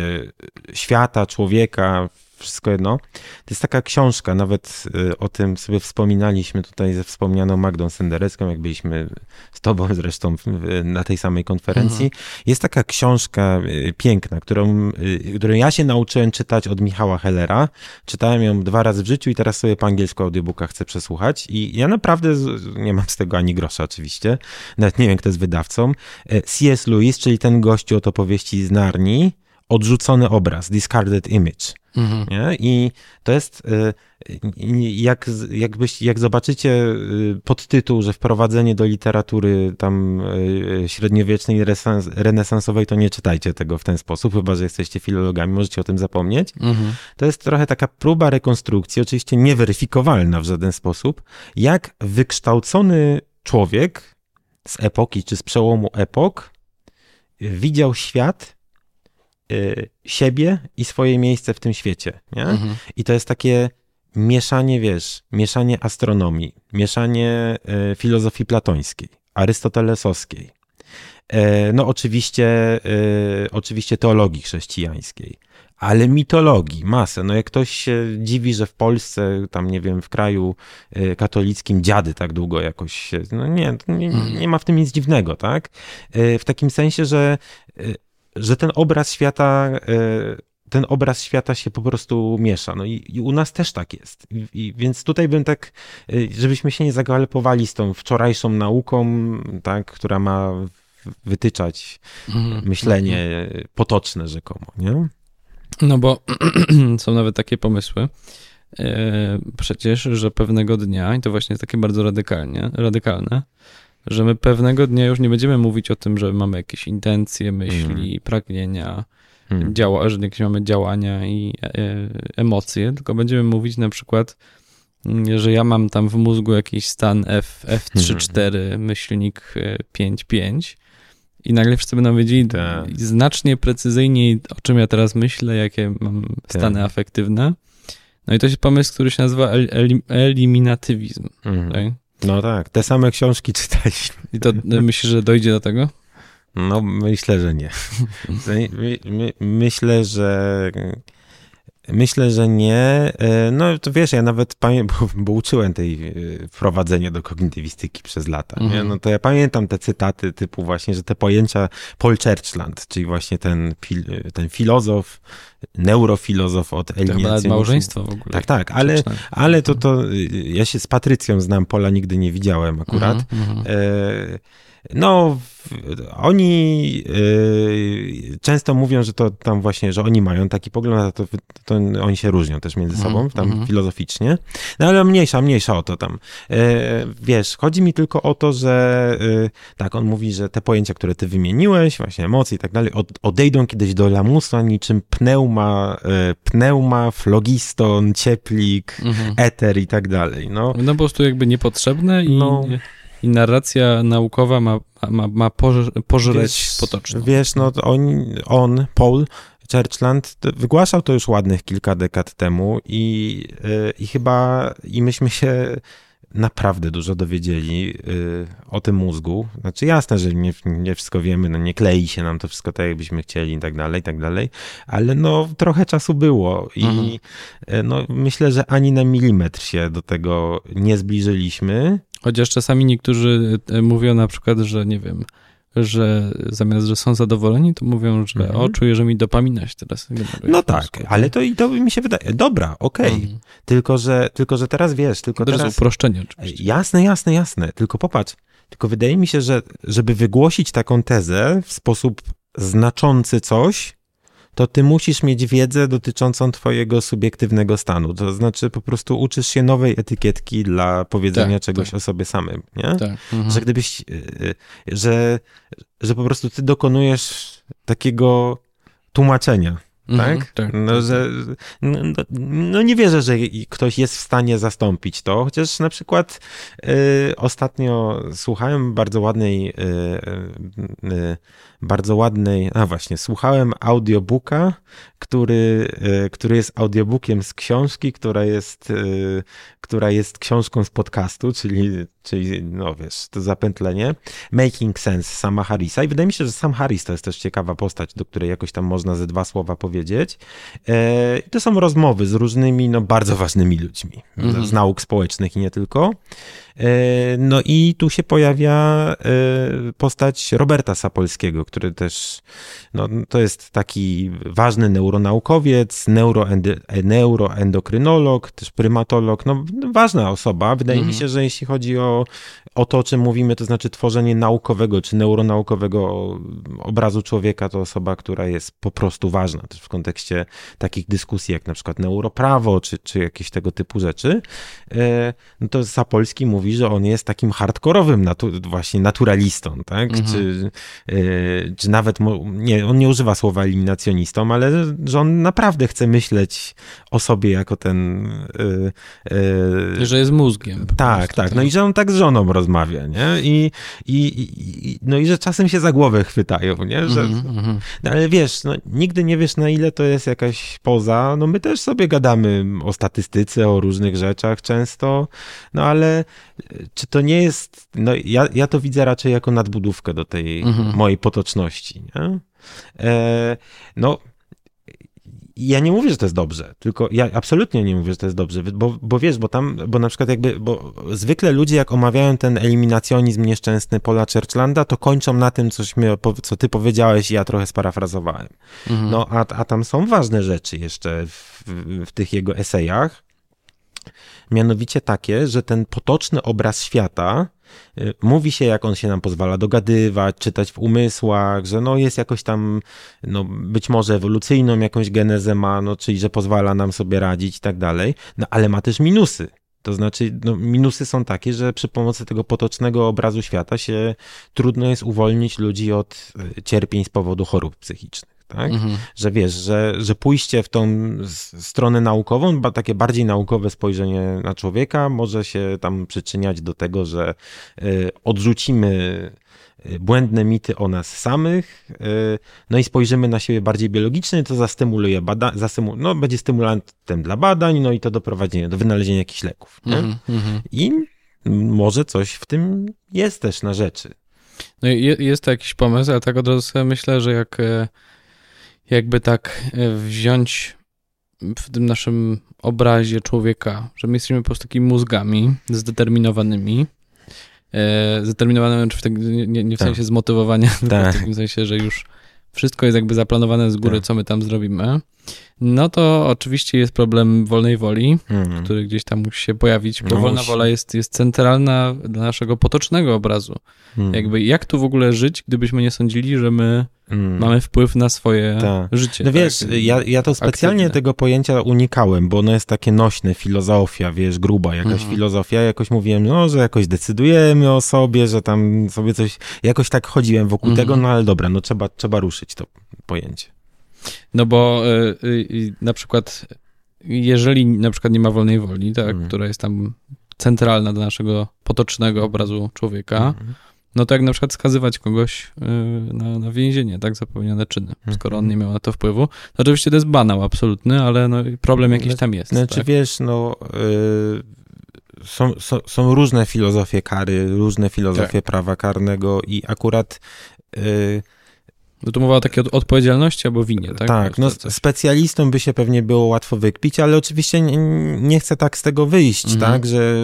świata, człowieka, wszystko jedno. To jest taka książka, nawet y, o tym sobie wspominaliśmy tutaj ze wspomnianą Magdą Senderecką, jak byliśmy z tobą zresztą na tej samej konferencji. Mhm. Jest taka książka y, piękna, którą, y, którą ja się nauczyłem czytać od Michała Hellera. Czytałem ją dwa razy w życiu i teraz sobie po angielsku audiobooka chcę przesłuchać i ja naprawdę nie mam z tego ani grosza oczywiście. Nawet nie wiem, kto jest wydawcą. C.S. Lewis, czyli ten gościu od opowieści z Narni, odrzucony obraz, discarded image. Mhm. Nie? I to jest, y, jak, jakbyś, jak zobaczycie y, podtytuł, że wprowadzenie do literatury tam y, średniowiecznej, renesansowej, to nie czytajcie tego w ten sposób, chyba że jesteście filologami, możecie o tym zapomnieć. Mhm. To jest trochę taka próba rekonstrukcji, oczywiście nieweryfikowalna w żaden sposób, jak wykształcony człowiek z epoki czy z przełomu epok widział świat siebie i swoje miejsce w tym świecie, nie? Mhm. I to jest takie mieszanie, wiesz, mieszanie astronomii, mieszanie y, filozofii platońskiej, arystotelesowskiej, y, no oczywiście, oczywiście teologii chrześcijańskiej, ale mitologii, masę. No jak ktoś się dziwi, że w Polsce, tam nie wiem, w kraju katolickim dziady tak długo jakoś się, no nie, nie, mhm. nie ma w tym nic dziwnego, tak? W takim sensie, że że ten obraz świata, e, ten obraz świata się po prostu miesza. No i, i u nas też tak jest. I, I, więc tutaj bym tak, e, żebyśmy się nie zagalepowali z tą wczorajszą nauką, tak, która ma wytyczać mhm. myślenie potoczne rzekomo, nie? No bo są nawet takie pomysły, e, przecież, że pewnego dnia, i to właśnie jest takie bardzo radykalnie, radykalne, że my pewnego dnia już nie będziemy mówić o tym, że mamy jakieś intencje, myśli, Mm. pragnienia, Hmm. działa, że jakieś mamy działania i e, emocje, tylko będziemy mówić na przykład, mm, że ja mam tam w mózgu jakiś stan F, F3-4, myślnik e, 5-5 i nagle wszyscy będą wiedzieli Tak. znacznie precyzyjniej, o czym ja teraz myślę, jakie mam stany Tak. afektywne. No i to jest pomysł, który się nazywa el, elim, eliminatywizm. Mhm. Tak? No tak, te same książki czytaliśmy. I to myślisz, że dojdzie do tego? No, myślę, że nie. My, my, myślę, że. Myślę, że nie. E, No, to wiesz, ja nawet pamiętam, bo, bo uczyłem tej e, wprowadzenia do kognitywistyki przez lata. Mhm. No to ja pamiętam te cytaty typu właśnie, że te pojęcia Paul Churchland, czyli właśnie ten, ten filozof, neurofilozof od To eliminacji. małżeństwo w ogóle. Tak, tak, ale, ale to, to y, ja się z Patrycją znam, Pola nigdy nie widziałem akurat. Mhm, mhm. E, No, oni e, często mówią, że to tam właśnie, że oni mają taki pogląd, a to, to oni się różnią też między Mhm, sobą, tam mhm. filozoficznie. No ale mniejsza, mniejsza o to tam. E, Wiesz, chodzi mi tylko o to, że e, tak, on mówi, że te pojęcia, które ty wymieniłeś, właśnie emocje i tak dalej, od- odejdą kiedyś do lamusa niczym pneuma, e, pneuma, flogiston, cieplik, Mhm. eter i tak dalej. No, No po prostu jakby niepotrzebne i, No. I narracja naukowa ma, ma, ma poż, pożreć Wiesz- potoczną. Wiesz, no on, on, Paul Churchland, wygłaszał to już ładnych kilka dekad temu i, y, i chyba, i myśmy się naprawdę dużo dowiedzieli y, o tym mózgu. Znaczy jasne, że nie, nie wszystko wiemy, no nie klei się nam to wszystko tak, jakbyśmy chcieli i tak dalej, i tak dalej, ale no trochę czasu było i Mhm. y, no myślę, że ani na milimetr się do tego nie zbliżyliśmy. Chociaż czasami niektórzy e, mówią na przykład, że nie wiem, że zamiast, że są zadowoleni, to mówią, że Mhm. o, czuję, że mi dopamina się teraz generuje No tak, ale to i to mi się wydaje, dobra, okej, Mhm. tylko, że, tylko że teraz wiesz, tylko To jest teraz... uproszczenie oczywiście. Jasne, jasne, jasne. Tylko popatrz, tylko wydaje mi się, że żeby wygłosić taką tezę w sposób znaczący coś, to ty musisz mieć wiedzę dotyczącą twojego subiektywnego stanu. To znaczy po prostu uczysz się nowej etykietki dla powiedzenia Tak, czegoś tak. o sobie samym, nie? Tak. Mhm. Że gdybyś, y, y, że, że po prostu ty dokonujesz takiego tłumaczenia, Mhm, tak? tak, No, tak, że, no, no, no nie wierzę, że ktoś jest w stanie zastąpić to, chociaż na przykład y, ostatnio słuchałem bardzo ładnej, y, y, y, bardzo ładnej, a właśnie, słuchałem audiobooka, który, y, który jest audiobookiem z książki, która jest, y, która jest książką z podcastu, czyli, czyli no wiesz, to zapętlenie, Making Sense sama Harrisa i wydaje mi się, że sam Harris to jest też ciekawa postać, do której jakoś tam można ze dwa słowa powiedzieć. E, to są rozmowy z różnymi, no bardzo ważnymi ludźmi, Mhm. z nauk społecznych i nie tylko. E, No i tu się pojawia e, postać Roberta Sapolskiego, który też, no to jest taki ważny neuronaukowiec, neuroendokrynolog, też prymatolog, no ważna osoba. Wydaje mi Mhm. się, że jeśli chodzi o, o to, o czym mówimy, to znaczy tworzenie naukowego czy neuronaukowego obrazu człowieka, to osoba, która jest po prostu ważna też w kontekście takich dyskusji, jak na przykład neuroprawo, czy, czy jakieś tego typu rzeczy. E, No to Sapolski mówi, że on jest takim hardkorowym natu- właśnie naturalistą, tak? Mhm. Czy, e, czy nawet, nie, on nie używa słowa eliminacjonistą, ale że on naprawdę chce myśleć o sobie jako ten... e, e, Że jest mózgiem. tak, prostu, tak. No i że on tak z żoną rozmawia, nie? I, i, i, no i że czasem się za głowę chwytają, nie? Że, Mhm, mhm. no ale wiesz, no, nigdy nie wiesz na ile to jest jakaś poza. No my też sobie gadamy o statystyce, o różnych rzeczach często, no ale czy to nie jest, no ja, ja to widzę raczej jako nadbudówkę do tej Mhm. mojej potoczności, nie? E, no ja nie mówię, że to jest dobrze, tylko ja absolutnie nie mówię, że to jest dobrze, bo, bo wiesz, bo tam, bo na przykład jakby, bo zwykle ludzie jak omawiają ten eliminacjonizm nieszczęsny Paula Churchlanda, to kończą na tym, coś mnie, co ty powiedziałeś i ja trochę sparafrazowałem. Mhm. No, a, a tam są ważne rzeczy jeszcze w, w tych jego esejach. Mianowicie takie, że ten potoczny obraz świata y, mówi się, jak on się nam pozwala dogadywać, czytać w umysłach, że no jest jakoś tam, no być może ewolucyjną jakąś genezę ma, no czyli że pozwala nam sobie radzić i tak dalej, no ale ma też minusy. To znaczy, no, minusy są takie, że przy pomocy tego potocznego obrazu świata się trudno jest uwolnić ludzi od y, cierpień z powodu chorób psychicznych. Tak? Mhm. Że wiesz, że, że pójście w tą stronę naukową, takie bardziej naukowe spojrzenie na człowieka może się tam przyczyniać do tego, że y, odrzucimy Y, błędne mity o nas samych, y, no i spojrzymy na siebie bardziej biologicznie, to zastymuluje bada, zastymu, no będzie stymulantem dla badań, no i to doprowadzi do wynalezienia jakichś leków. Mm -hmm. I może coś w tym jest też na rzeczy. No jest to jakiś pomysł, ale tak od razu myślę, że jak e, jakby tak e, wziąć w tym naszym obrazie człowieka, że my jesteśmy po prostu takimi mózgami zdeterminowanymi, e, zdeterminowane, czy w tak, nie, nie w tak. sensie zmotywowania, tak. tylko w takim sensie, że już wszystko jest jakby zaplanowane z góry, tak. co my tam zrobimy, no to oczywiście jest problem wolnej woli, hmm. który gdzieś tam musi się pojawić, bo no wolna wola jest, jest centralna dla naszego potocznego obrazu. Hmm. Jakby jak tu w ogóle żyć, gdybyśmy nie sądzili, że my hmm. mamy wpływ na swoje Ta. życie. No tak? wiesz, ja, ja to specjalnie aktywne. tego pojęcia unikałem, bo ono jest takie nośne, filozofia, wiesz, gruba jakaś mhm. filozofia, jakoś mówiłem, no, że jakoś decydujemy o sobie, że tam sobie coś, jakoś tak chodziłem wokół mhm. tego, no ale dobra, no trzeba, trzeba ruszyć to pojęcie. No bo y, y, na przykład, jeżeli na przykład nie ma wolnej woli, tak, mhm. która jest tam centralna do naszego potocznego obrazu człowieka, mhm. no to jak na przykład skazywać kogoś y, na, na więzienie, tak, za popełnione czyny, mhm. skoro on nie miał na to wpływu. To oczywiście to jest banał absolutny, ale no, problem jakiś tam jest. Znaczy tak? wiesz, no... Są, są, są, różne filozofie kary, różne filozofie tak. prawa karnego i akurat no to mowa o takiej odpowiedzialności albo winie, tak? Tak, no specjalistą by się pewnie było łatwo wykpić, ale oczywiście nie, nie chcę tak z tego wyjść, mhm. tak, że,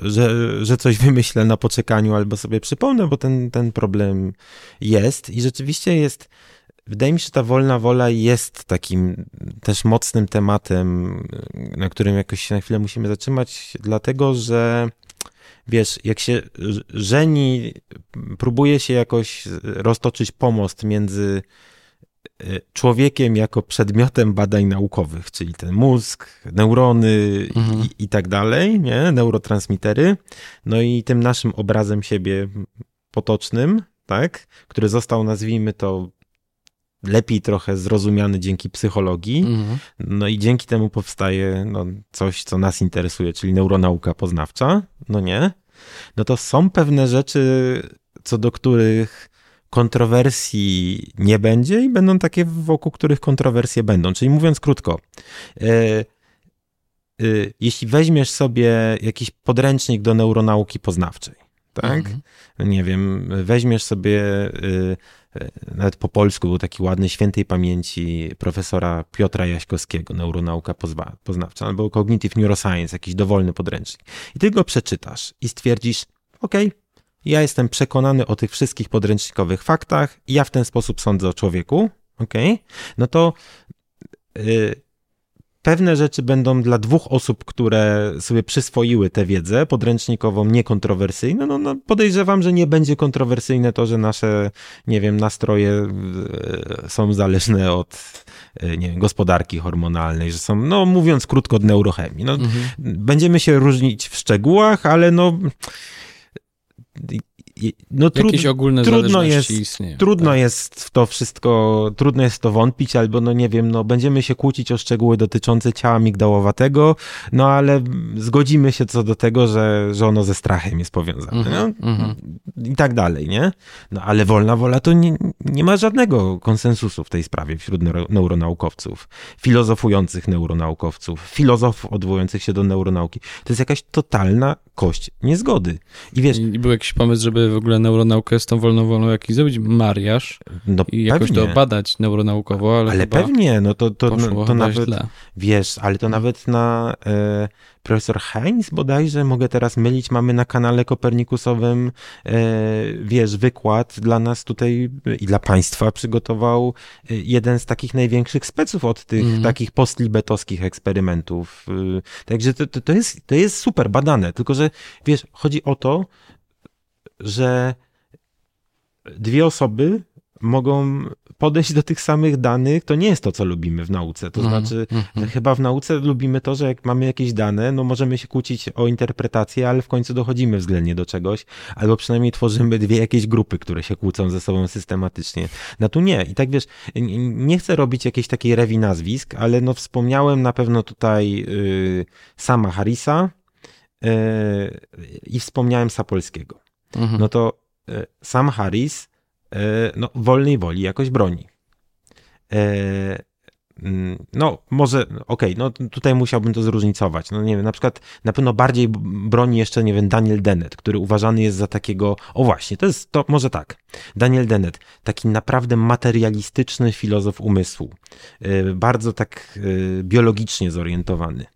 że, że coś wymyślę na poczekaniu albo sobie przypomnę, bo ten, ten problem jest i rzeczywiście jest, wydaje mi się, że ta wolna wola jest takim też mocnym tematem, na którym jakoś się na chwilę musimy zatrzymać, dlatego, że wiesz, jak się żeni, próbuje się jakoś roztoczyć pomost między e, człowiekiem jako przedmiotem badań naukowych, czyli ten mózg, neurony mhm. i, i, tak dalej, nie? neurotransmitery, no i tym naszym obrazem siebie potocznym, tak, który został, nazwijmy to, lepiej trochę zrozumiany dzięki psychologii, mhm. no i dzięki temu powstaje no, coś, co nas interesuje, czyli neuronauka poznawcza, no nie? No to są pewne rzeczy, co do których kontrowersji nie będzie i będą takie, wokół których kontrowersje będą. Czyli mówiąc krótko, e, e, jeśli weźmiesz sobie jakiś podręcznik do neuronauki poznawczej, tak? Mhm. Nie wiem, weźmiesz sobie y, y, nawet po polsku był taki ładny świętej pamięci profesora Piotra Jaśkowskiego, neuronauka poznawcza, albo Cognitive Neuroscience, jakiś dowolny podręcznik. I ty go przeczytasz i stwierdzisz, ok, ja jestem przekonany o tych wszystkich podręcznikowych faktach, ja w ten sposób sądzę o człowieku, ok, no to y, pewne rzeczy będą dla dwóch osób, które sobie przyswoiły tę wiedzę podręcznikową, niekontrowersyjne. No, no podejrzewam, że nie będzie kontrowersyjne to, że nasze, nie wiem, nastroje e, są zależne od e, nie wiem, gospodarki hormonalnej, że są, no mówiąc krótko, od neurochemii. No, mhm. Będziemy się różnić w szczegółach, ale no no, Jakieś ogólne trudno jest, istnieją. Trudno tak? jest w to wszystko, trudno jest to wątpić, albo no nie wiem, no będziemy się kłócić o szczegóły dotyczące ciała migdałowatego, no ale zgodzimy się co do tego, że, że ono ze strachem jest powiązane. Mm -hmm, no? mm -hmm. I tak dalej, nie? No ale wolna wola to nie, nie ma żadnego konsensusu w tej sprawie wśród neuronaukowców, filozofujących neuronaukowców, filozofów odwołujących się do neuronauki. To jest jakaś totalna kość niezgody. I wiesz... I był jakiś pomysł, żeby w ogóle neuronaukę z tą wolną wolą jakiś zrobić mariaż no, i jakoś pewnie. to badać neuronaukowo, ale, ale pewnie, no to, to, no, to nawet, źle. wiesz, ale to nawet na e, profesor Heinz bodajże, mogę teraz mylić, mamy na kanale kopernikusowym, e, wiesz, wykład dla nas tutaj i dla państwa przygotował e, jeden z takich największych speców od tych mm. takich postlibetowskich eksperymentów. E, także to, to, to, jest, to jest super badane, tylko że, wiesz, chodzi o to, że dwie osoby mogą podejść do tych samych danych, to nie jest to, co lubimy w nauce. To Mhm, znaczy, mhm. chyba w nauce lubimy to, że jak mamy jakieś dane, no możemy się kłócić o interpretację, ale w końcu dochodzimy względnie do czegoś, albo przynajmniej tworzymy dwie jakieś grupy, które się kłócą ze sobą systematycznie. No tu nie. I tak wiesz, nie chcę robić jakiejś takiej rewi nazwisk, ale no wspomniałem na pewno tutaj y, sama Harrisa y, i wspomniałem Sapolskiego Mhm. no to e, sam Harris e, no, wolnej woli jakoś broni. E, mm, No, może, okej, no tutaj musiałbym to zróżnicować. No nie wiem, na przykład na pewno bardziej broni jeszcze, nie wiem, Daniel Dennett, który uważany jest za takiego, o właśnie, to jest, to może tak. Daniel Dennett, taki naprawdę materialistyczny filozof umysłu, bardzo tak biologicznie zorientowany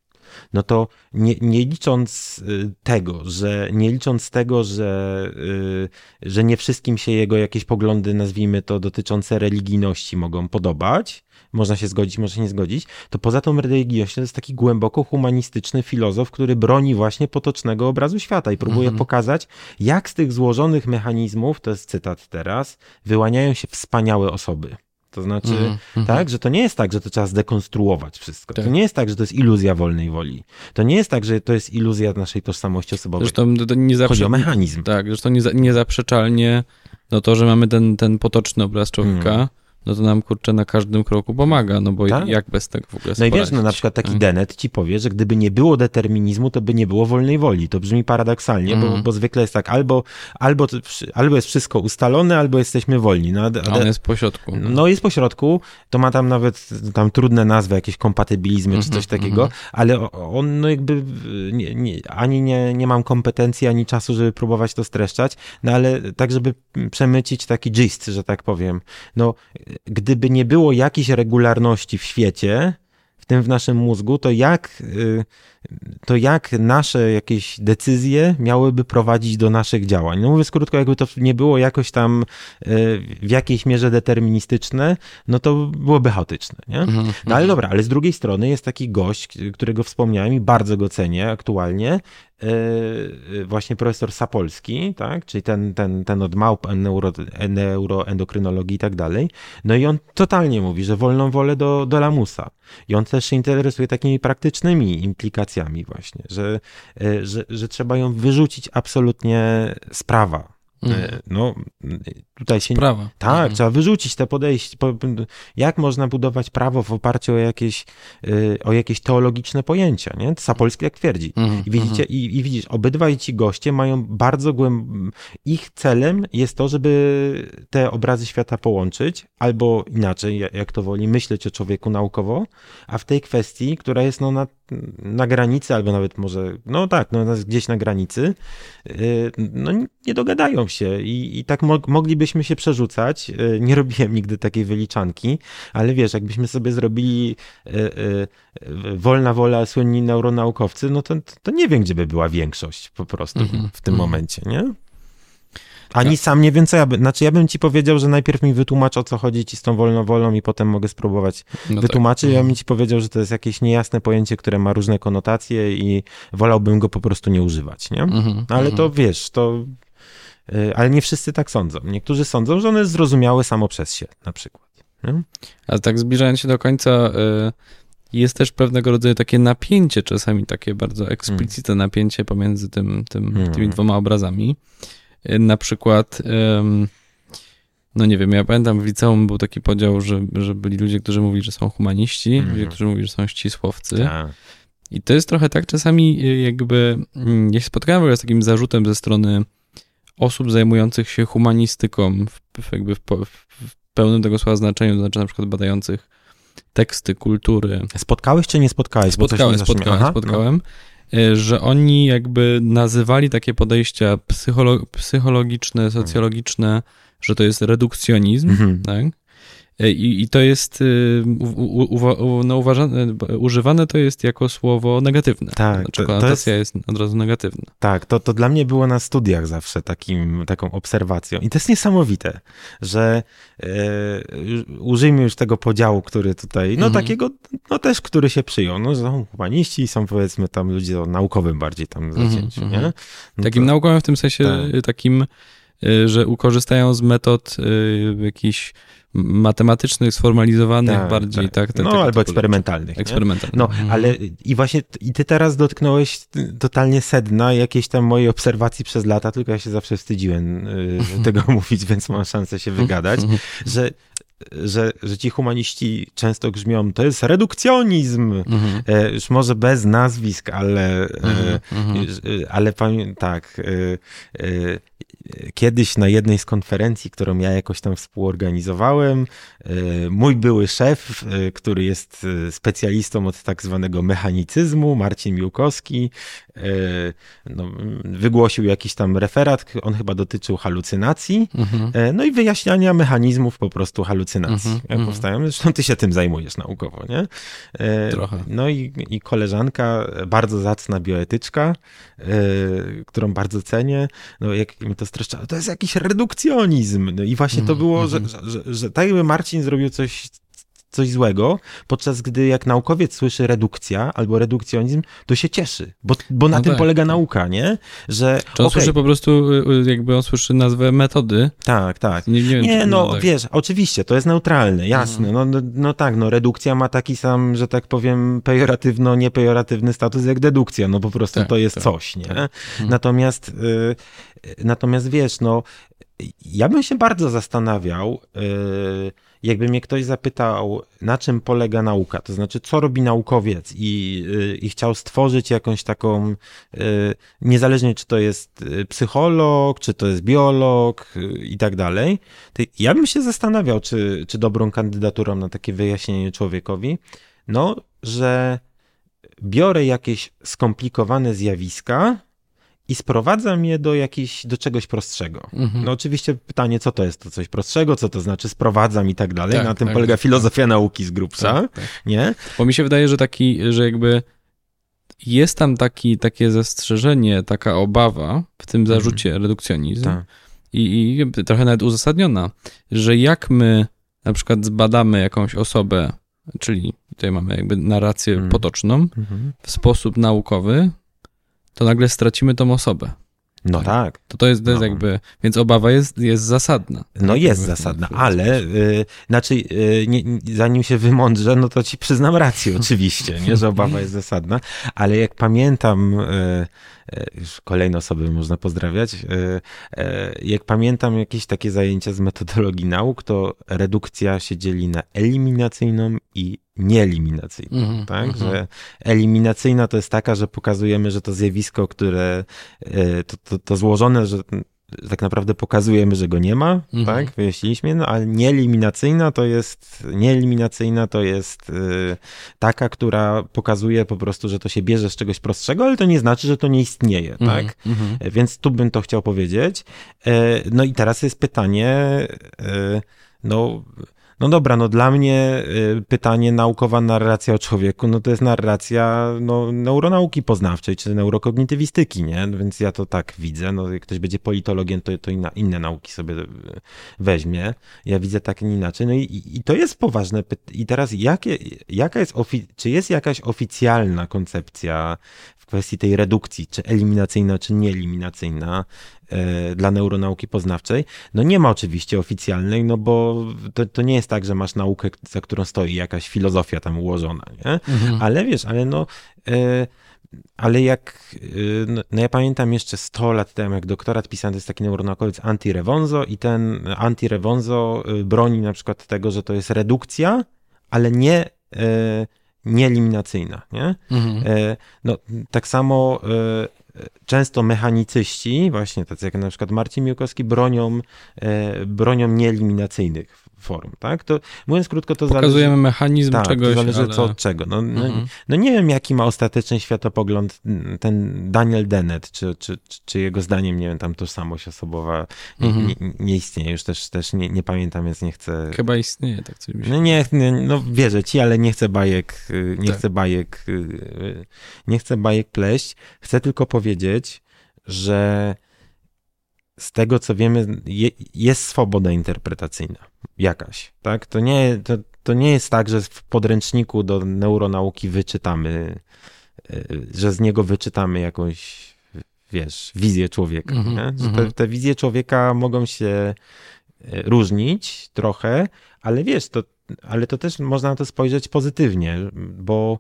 no to nie, nie licząc y, tego, że nie licząc tego, że, y, że nie wszystkim się jego jakieś poglądy, nazwijmy to, dotyczące religijności mogą podobać, można się zgodzić, można się nie zgodzić, to poza tą religijnością to jest taki głęboko humanistyczny filozof, który broni właśnie potocznego obrazu świata i próbuje Mhm. pokazać, jak z tych złożonych mechanizmów, to jest cytat teraz, wyłaniają się wspaniałe osoby. To znaczy, mhm. tak, że to nie jest tak, że to trzeba zdekonstruować wszystko. Tak. To nie jest tak, że to jest iluzja wolnej woli. To nie jest tak, że to jest iluzja naszej tożsamości osobowej. Zresztą to, nie Chodzi zawsze... o mechanizm. Tak, zresztą nieza, niezaprzeczalnie no to, że mamy ten, ten potoczny obraz człowieka, Mm. No to nam kurczę na każdym kroku pomaga, no bo Tak? jak bez tego w ogóle No i wiesz, no na przykład taki Tak. Dennett ci powie, że gdyby nie było determinizmu, to by nie było wolnej woli. To brzmi paradoksalnie, bo, Mhm. bo zwykle jest tak, albo, albo, albo jest wszystko ustalone, albo jesteśmy wolni. No, a, A on jest po środku. No jest po środku, to ma tam nawet tam trudne nazwy, jakieś kompatybilizmy czy Mhm, coś takiego, mhm. ale on no jakby nie, nie, ani nie, nie mam kompetencji, ani czasu, żeby próbować to streszczać, no ale tak, żeby przemycić taki gist, że tak powiem. No gdyby nie było jakiejś regularności w świecie, w tym w naszym mózgu, to jak, y, to jak nasze jakieś decyzje miałyby prowadzić do naszych działań? No mówię krótko, jakby to nie było jakoś tam y, w jakiejś mierze deterministyczne, no to byłoby chaotyczne, nie? Mhm, No ale mhm. dobra, ale z drugiej strony jest taki gość, którego wspomniałem i bardzo go cenię aktualnie, właśnie profesor Sapolski, tak, czyli ten, ten, ten od małp neuro, neuroendokrynologii i tak dalej, no i on totalnie mówi, że wolną wolę do, do lamusa. I on też się interesuje takimi praktycznymi implikacjami właśnie, że, yy, że, że trzeba ją wyrzucić absolutnie z prawa. Mhm. Yy, No, tutaj się Prawa. tak, Mhm. trzeba wyrzucić te podejście. Po- Jak można budować prawo w oparciu o jakieś, y, o jakieś teologiczne pojęcia, nie? Sapolski jak twierdzi. Mhm, I widzicie, i, i widzisz, obydwaj ci goście mają bardzo głęb... Ich celem jest to, żeby te obrazy świata połączyć, albo inaczej, ja- jak to woli, myśleć o człowieku naukowo, a w tej kwestii, która jest no na, na granicy, albo nawet może, no tak, no gdzieś na granicy, y, no nie dogadają się i, i tak mo moglibyśmy się przerzucać. Y, Nie robiłem nigdy takiej wyliczanki, ale wiesz, jakbyśmy sobie zrobili y, y, wolna wola, słynni neuronaukowcy, no to, to nie wiem, gdzie by była większość po prostu Mhm, w tym mhm. momencie, nie? Ani sam nie wiem, co ja bym, znaczy ja bym ci powiedział, że najpierw mi wytłumacz, o co chodzi ci z tą wolną wolą i potem mogę spróbować No tak. wytłumaczyć. Ja bym ci powiedział, że to jest jakieś niejasne pojęcie, które ma różne konotacje i wolałbym go po prostu nie używać, nie? Mhm, ale mhm. to wiesz, to. y, Ale nie wszyscy tak sądzą. Niektórzy sądzą, że ono jest zrozumiałe samo przez się, na przykład. Nie? A tak zbliżając się do końca, y, jest też pewnego rodzaju takie napięcie, czasami takie bardzo eksplicitne napięcie pomiędzy tym, tym, Mm. tymi dwoma obrazami. Y, Na przykład, no nie wiem, ja pamiętam w liceum był taki podział, że, że byli ludzie, którzy mówili, że są humaniści, Mhm. ludzie, którzy mówili, że są ścisłowcy. Tak. I to jest trochę tak czasami y, jakby, mm, ja się spotkałem w ogóle z takim zarzutem ze strony osób zajmujących się humanistyką w, w jakby w, w pełnym tego słowa znaczeniu, to znaczy na przykład badających teksty, kultury. Spotkałeś czy nie spotkałeś? Spotkałem, nie spotkałem, Aha, spotkałem, y, że oni jakby nazywali takie podejścia psycholo- psychologiczne, socjologiczne, że to jest redukcjonizm. Mhm. tak? I, I, to jest u, u, no, uważane, używane to jest jako słowo negatywne. Tak. Znaczy, konotacja jest, jest, od razu negatywna. Tak, to, to dla mnie było na studiach zawsze takim, taką obserwacją. I to jest niesamowite, że e, użyjmy już tego podziału, który tutaj, no mhm. takiego, no też, który się przyjął. No, są humaniści, są powiedzmy tam ludzie o naukowym bardziej tam mhm, zacięciu, mhm. nie? No takim to, naukowym w tym sensie tak. takim, e, że ukorzystają z metod y, jakichś matematycznych, sformalizowanych tak, bardziej, tak? tak no, albo eksperymentalnych. Eksperymentalnych. No, mhm. ale i właśnie i ty teraz dotknąłeś totalnie sedna jakiejś tam mojej obserwacji przez lata, tylko ja się zawsze wstydziłem y, tego mówić, więc mam szansę się wygadać, mhm. że że, że ci humaniści często grzmią, to jest redukcjonizm, mhm. e, już może bez nazwisk, ale, e, mhm, mhm. e, ale tak, e, e, kiedyś na jednej z konferencji, którą ja jakoś tam współorganizowałem, e, mój były szef, który jest specjalistą od tak zwanego mechanicyzmu, Marcin Miłkowski, no, wygłosił jakiś tam referat, on chyba dotyczył halucynacji, mhm. no i wyjaśniania mechanizmów po prostu halucynacji, mhm, jak mhm. powstają. Zresztą ty się tym zajmujesz naukowo, nie? Trochę. No i, i koleżanka, bardzo zacna bioetyczka, którą bardzo cenię, no jak mi to to jest jakiś redukcjonizm. No i właśnie to było, że, że, że, że tak jakby Marcin zrobił coś coś złego, podczas gdy jak naukowiec słyszy redukcja albo redukcjonizm, to się cieszy, bo, bo na no tym tak. polega nauka, nie? Że, Czy on okay. słyszy po prostu, y, y, jakby on słyszy nazwę metody? Tak, tak. Nie, nie, wiem, nie no, no tak. wiesz, oczywiście, to jest neutralne, jasne, mhm. no, no, no, tak, no redukcja ma taki sam, że tak powiem, pejoratywno-niepejoratywny status jak dedukcja, no po prostu tak, to jest tak, coś, nie? Tak. Mhm. Natomiast, y, natomiast wiesz, no, ja bym się bardzo zastanawiał, y, jakby mnie ktoś zapytał, na czym polega nauka, to znaczy, co robi naukowiec i, y, i chciał stworzyć jakąś taką, y, niezależnie czy to jest psycholog, czy to jest biolog i tak dalej, ja bym się zastanawiał, czy, czy dobrą kandydaturą na takie wyjaśnienie człowiekowi, no, że biorę jakieś skomplikowane zjawiska, i sprowadzam je do jakiejś, do czegoś prostszego. Mhm. No oczywiście pytanie, co to jest to coś prostszego, co to znaczy sprowadzam i tak dalej. Tak, Na tym tak, polega tak, filozofia nauki z grubsza, tak, tak. nie? Bo mi się wydaje, że taki, że jakby jest tam taki, takie zastrzeżenie, taka obawa w tym mhm. zarzucie mhm. redukcjonizm tak. i, i trochę nawet uzasadniona, że jak my na przykład zbadamy jakąś osobę, czyli tutaj mamy jakby narrację mhm. potoczną, mhm. w sposób naukowy, to nagle stracimy tą osobę. No tak. To to jest, to jest no. jakby, więc obawa jest, jest zasadna. No tak? jest zasadna, ale y, znaczy, y, nie, zanim się wymądrzę, no to ci przyznam rację oczywiście, nie, że obawa jest zasadna, ale jak pamiętam, y, y już kolejne osoby można pozdrawiać, y, y, jak pamiętam jakieś takie zajęcia z metodologii nauk, to redukcja się dzieli na eliminacyjną i nieeliminacyjną, mm tak? Mm. Że eliminacyjna to jest taka, że pokazujemy, że to zjawisko, które e, to, to, to złożone, że tak naprawdę pokazujemy, że go nie ma, -hmm. tak? Wyjaśniliśmy, no ale nieeliminacyjna to jest, nieeliminacyjna to jest y, taka, która pokazuje po prostu, że to się bierze z czegoś prostszego, ale to nie znaczy, że to nie istnieje, mhm, tak? Mhm. Więc tu bym to chciał powiedzieć. E, no i teraz jest pytanie, e, no no dobra, no dla mnie y, pytanie naukowa narracja o człowieku, no to jest narracja no, neuronauki poznawczej, czy neurokognitywistyki, nie? No więc ja to tak widzę, no jak ktoś będzie politologiem, to, to inna, inne nauki sobie y, weźmie. Ja widzę tak nie inaczej. No i, i to jest poważne pytanie. I teraz jakie, jaka jest, czy jest jakaś oficjalna koncepcja w kwestii tej redukcji, czy eliminacyjna, czy nieeliminacyjna, dla neuronauki poznawczej. No nie ma oczywiście oficjalnej, no bo to, to nie jest tak, że masz naukę, za którą stoi jakaś filozofia tam ułożona, nie? Mhm. Ale wiesz, ale no... E, ale jak, e, no, no, ja pamiętam jeszcze 100 lat temu, jak doktorat pisany jest taki neuronaukowiec Anti-Revonzo i ten Anti-Revonzo broni na przykład tego, że to jest redukcja, ale nie, nie eliminacyjna, nie? Mhm. No tak samo często mechanicyści, właśnie tacy jak na przykład Marcin Miłkowski, bronią, bronią nieeliminacyjnych form, tak? To mówiąc krótko, to Pokazujemy zależy, mechanizm tak, czegoś, to zależy ale... co od czego. No, no, mhm. no, nie wiem, jaki ma ostateczny światopogląd ten Daniel Dennett, czy, czy, czy jego zdaniem, nie wiem, tam tożsamość osobowa mhm. nie, nie, istnieje, już też, też nie, nie pamiętam, więc nie chcę... Chyba istnieje, tak coś No nie, nie, no wierzę ci, ale nie chcę bajek, y, nie tak. chcę bajek, y, y, nie chcę bajek pleść. Chcę tylko powiedzieć, że z tego co wiemy, je, jest swoboda interpretacyjna jakaś, tak? To nie, to, to nie jest tak, że w podręczniku do neuronauki wyczytamy, e, że z niego wyczytamy jakąś, wiesz, wizję człowieka, mm -hmm, te, mhm. te wizje człowieka mogą się e, różnić trochę, ale wiesz, to, ale to też można na to spojrzeć pozytywnie, bo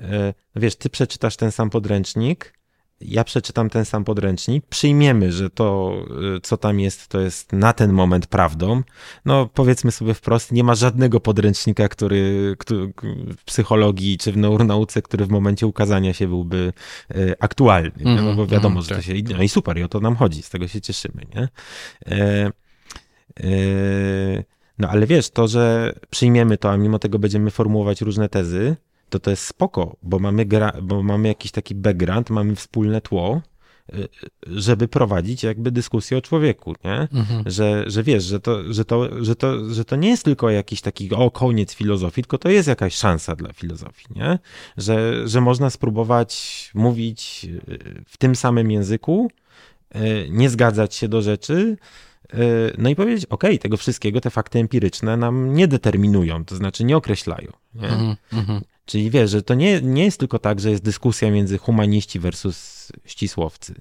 e, wiesz, ty przeczytasz ten sam podręcznik, ja przeczytam ten sam podręcznik, przyjmiemy, że to, y, co tam jest, to jest na ten moment prawdą. No, powiedzmy sobie wprost, nie ma żadnego podręcznika, który, który w psychologii czy w neuronauce, który w momencie ukazania się byłby y, aktualny. Mm, no, bo mhm, wiadomo, mm, że to tak. się. No i super, i o to nam chodzi, z tego się cieszymy, nie? E, e, no ale wiesz, to, że przyjmiemy to, a mimo tego będziemy formułować różne tezy, to to jest spoko, bo mamy, gra, bo mamy jakiś taki background, mamy wspólne tło, y, żeby prowadzić jakby dyskusję o człowieku, nie? Mhm. Że, że wiesz, że to, że, to, że, to, że to nie jest tylko jakiś taki o koniec filozofii, tylko to jest jakaś szansa dla filozofii, nie? Że, że można spróbować mówić y, w tym samym języku, y, nie zgadzać się do rzeczy, no i powiedzieć, ok, tego wszystkiego te fakty empiryczne nam nie determinują, to znaczy nie określają. Nie? Mm -hmm. Czyli wiesz, że to nie, nie jest tylko tak, że jest dyskusja między humaniści versus ścisłowcy.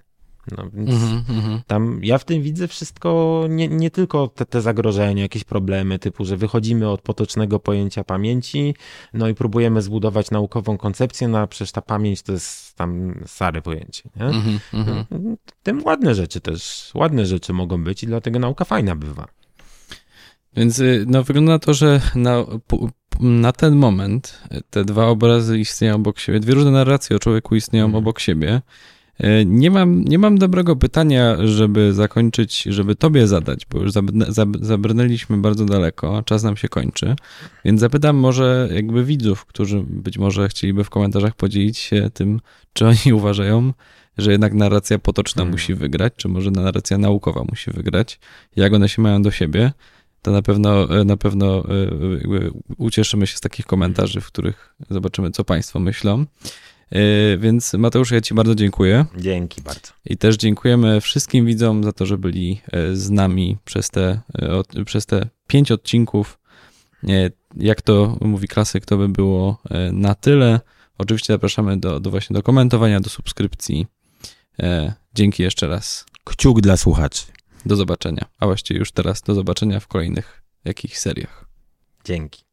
No więc mm -hmm. tam ja w tym widzę wszystko, nie, nie tylko te, te zagrożenia, jakieś problemy, typu, że wychodzimy od potocznego pojęcia pamięci, no i próbujemy zbudować naukową koncepcję, no a przecież ta pamięć to jest tam stare pojęcie. Nie? Mm -hmm. no, tym ładne rzeczy też, ładne rzeczy mogą być i dlatego nauka fajna bywa. Więc y, no, wygląda na to, że na, na ten moment te dwa obrazy istnieją obok siebie, dwie różne narracje o człowieku istnieją mhm. obok siebie. E, nie mam, nie mam dobrego pytania, żeby zakończyć, żeby tobie zadać, bo już zabrnęliśmy bardzo daleko, czas nam się kończy, więc zapytam może jakby widzów, którzy być może chcieliby w komentarzach podzielić się tym, czy oni uważają, że jednak narracja potoczna hmm. musi wygrać, czy może narracja naukowa musi wygrać, jak one się mają do siebie to na pewno, na pewno e, ucieszymy się z takich komentarzy, w których zobaczymy, co Państwo myślą. E, więc Mateusz, ja Ci bardzo dziękuję. Dzięki bardzo. I też dziękujemy wszystkim widzom za to, że byli e, z nami przez te, przez te pięć odcinków. Jak to mówi klasyk, to by było na tyle. Oczywiście zapraszamy do, do właśnie do komentowania, do subskrypcji. Dzięki jeszcze raz. Kciuk dla słuchaczy. Do zobaczenia, a właściwie już teraz do zobaczenia w kolejnych jakichś seriach. Dzięki.